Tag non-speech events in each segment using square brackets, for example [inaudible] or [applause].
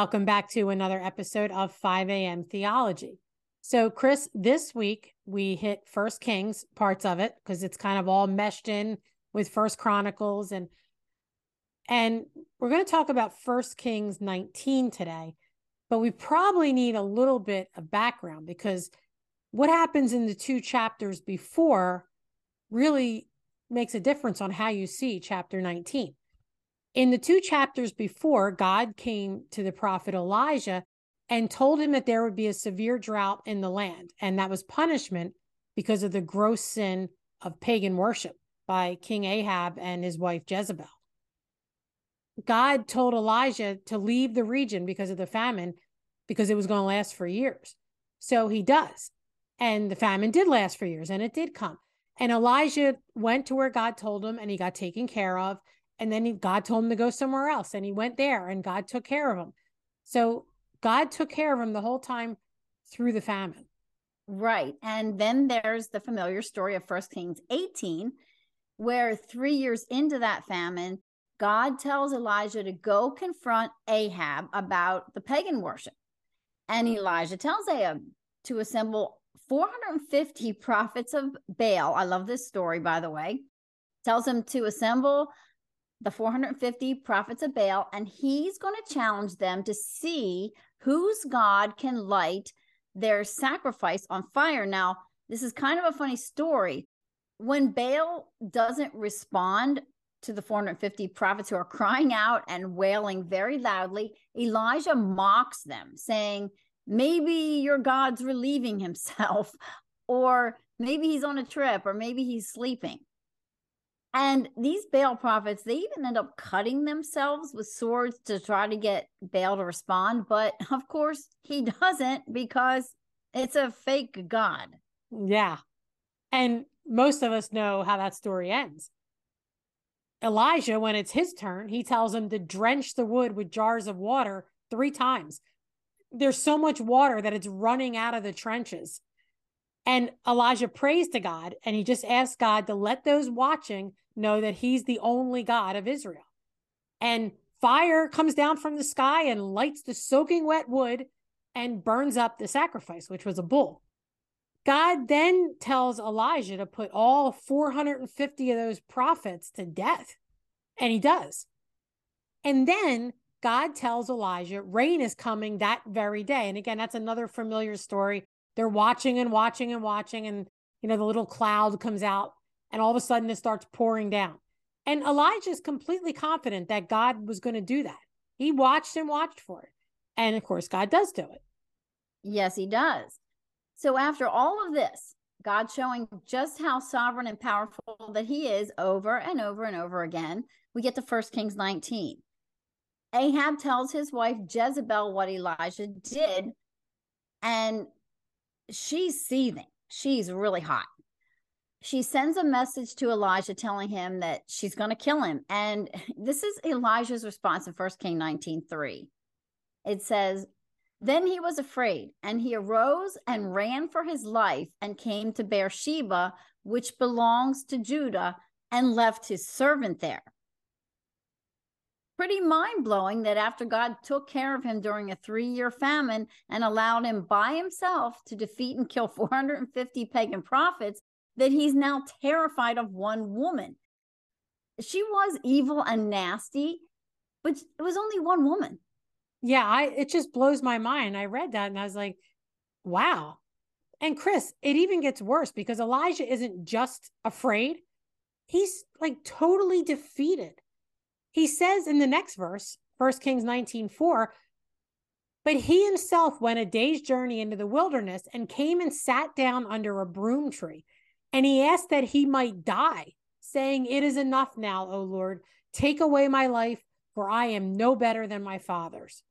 Welcome back to another episode of 5 a.m. Theology. So, Chris, this week we hit First Kings parts of it because it's kind of all meshed in with First Chronicles and and we're going to talk about First Kings 19 today. But we probably need a little bit of background because what happens in the two chapters before really makes a difference on how you see chapter 19. In the two chapters before, God came to the prophet Elijah and told him that there would be a severe drought in the land. And that was punishment because of the gross sin of pagan worship by King Ahab and his wife Jezebel. God told Elijah to leave the region because of the famine, because it was going to last for years. So he does. And the famine did last for years and it did come. And Elijah went to where God told him and he got taken care of. And then he, God told him to go somewhere else and he went there and God took care of him. So God took care of him the whole time through the famine. Right. And then there's the familiar story of First Kings 18, where three years into that famine, God tells Elijah to go confront Ahab about the pagan worship. And Elijah tells Ahab to assemble 450 prophets of Baal. I love this story, by the way. Tells him to assemble the 450 prophets of Baal, and he's going to challenge them to see whose God can light their sacrifice on fire. Now, this is kind of a funny story. When Baal doesn't respond to the 450 prophets who are [laughs] crying out and wailing very loudly, Elijah mocks them, saying, maybe your God's relieving himself, [laughs] or maybe he's on a trip, or maybe he's sleeping. And these Baal prophets, they even end up cutting themselves with swords to try to get Baal to respond. But [laughs] of course, he doesn't because it's a fake God. Yeah. And most of us know how that story ends. Elijah, when it's his turn, he tells him to drench the wood with jars of water three times there's so much water that it's running out of the trenches. And Elijah prays to God and he just asks God to let those watching know that he's the only God of Israel. And fire comes down from the sky and lights the soaking wet wood and burns up the sacrifice, which was a bull. God then tells Elijah to put all 450 of those prophets to death. And he does. And then God tells Elijah rain is coming that very day. And again, that's another familiar story. They're watching and watching and watching, and you know, the little cloud comes out, and all of a sudden it starts pouring down. And Elijah is completely confident that God was going to do that. He watched and watched for it. And of course, God does do it. Yes, he does. So after all of this, God showing just how sovereign and powerful that he is over and over and over again, we get to 1 Kings 19. Ahab tells his wife Jezebel what Elijah did, and she's seething. She's really hot. She sends a message to Elijah telling him that she's going to kill him. And [laughs] this is Elijah's response in 1 King 19 3. It says, Then he was afraid, and he arose and ran for his life and came to Beersheba, which belongs to Judah, and left his servant there pretty mind blowing that after God took care of him during a three year famine and allowed him by himself to defeat and kill [laughs] 450 pagan prophets, that he's now terrified of one woman. She was evil and nasty, but it was only one woman. Yeah, I it just blows my mind. I read that and I was like, wow. And Chris, it even gets worse because Elijah isn't just afraid, he's like totally defeated. He says in the next verse, 1 Kings 19 4, but he himself went a day's journey into the wilderness and came and sat down under a broom tree. And he asked that he might die, saying, It is enough now, O Lord. Take away my life, for I am no better than my father's.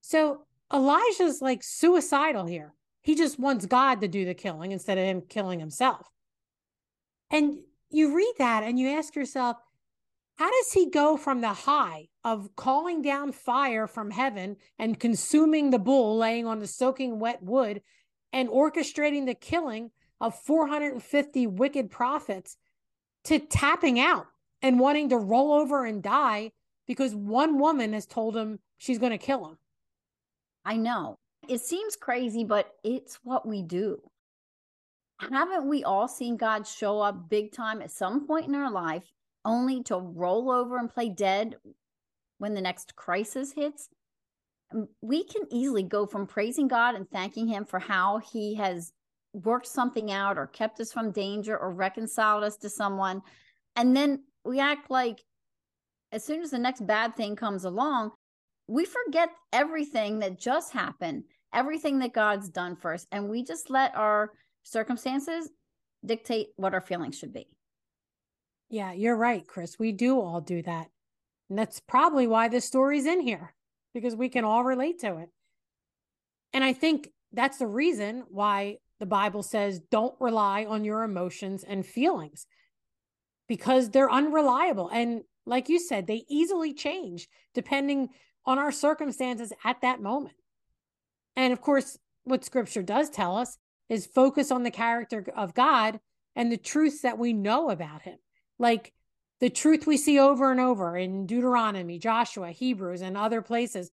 So Elijah's like suicidal here. He just wants God to do the killing instead of him killing himself. And you read that and you ask yourself, how does he go from the high of calling down fire from heaven and consuming the bull laying on the soaking wet wood and orchestrating the killing of 450 wicked prophets to tapping out and wanting to roll over and die because one woman has told him she's going to kill him. I know. It seems crazy, but it's what we do. Haven't we all seen God show up big time at some point in our life only to roll over and play dead when the next crisis hits? We can easily go from praising God and thanking Him for how He has worked something out or kept us from danger or reconciled us to someone. And then we act like as soon as the next bad thing comes along, we forget everything that just happened, everything that God's done for us, and we just let our circumstances dictate what our feelings should be. Yeah, you're right, Chris. We do all do that. And that's probably why this story's in here, because we can all relate to it. And I think that's the reason why the Bible says don't rely on your emotions and feelings because they're unreliable. And like you said, they easily change depending on our circumstances at that moment. And of course, what scripture does tell us is focus on the character of God and the truths that we know about him. Like the truth we see over and over in Deuteronomy, Joshua, Hebrews, and other places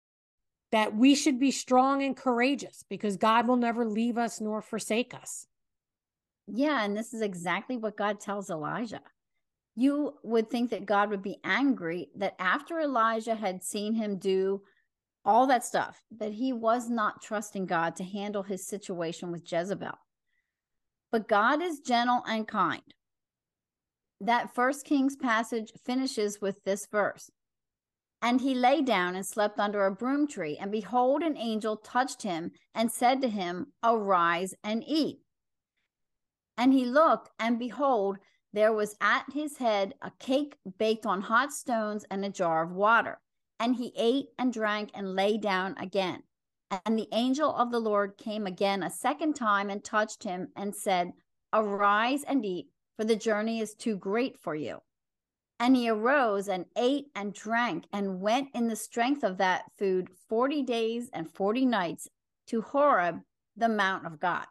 that we should be strong and courageous because God will never leave us nor forsake us. Yeah, and this is exactly what God tells Elijah. You would think that God would be angry that after Elijah had seen him do all that stuff, that he was not trusting God to handle his situation with Jezebel. But God is gentle and kind. That first Kings passage finishes with this verse and he lay down and slept under a broom tree. And behold, an angel touched him and said to him, Arise and eat. And he looked, and behold, there was at his head a cake baked on hot stones and a jar of water. And he ate and drank and lay down again. And the angel of the Lord came again a second time and touched him and said, Arise and eat, for the journey is too great for you. And he arose and ate and drank and went in the strength of that food 40 days and 40 nights to Horeb, the mount of God.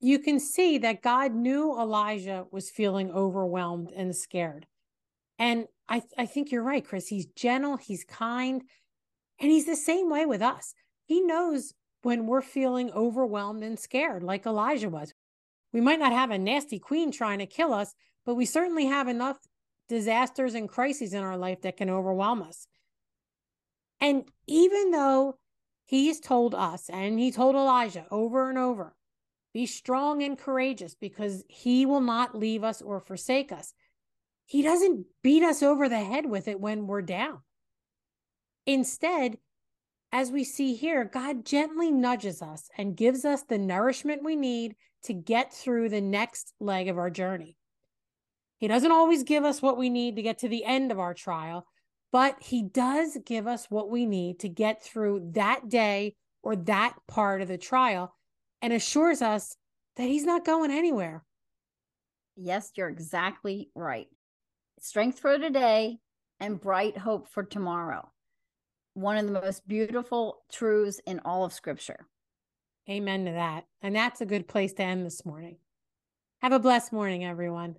You can see that God knew Elijah was feeling overwhelmed and scared. And I, I think you're right, Chris. He's gentle, he's kind, and he's the same way with us. He knows when we're feeling overwhelmed and scared, like Elijah was. We might not have a nasty queen trying to kill us, but we certainly have enough disasters and crises in our life that can overwhelm us. And even though he's told us and he told Elijah over and over, be strong and courageous because he will not leave us or forsake us. He doesn't beat us over the head with it when we're down. Instead, as we see here, God gently nudges us and gives us the nourishment we need to get through the next leg of our journey. He doesn't always give us what we need to get to the end of our trial, but He does give us what we need to get through that day or that part of the trial and assures us that He's not going anywhere. Yes, you're exactly right. Strength for today and bright hope for tomorrow. One of the most beautiful truths in all of Scripture. Amen to that. And that's a good place to end this morning. Have a blessed morning, everyone.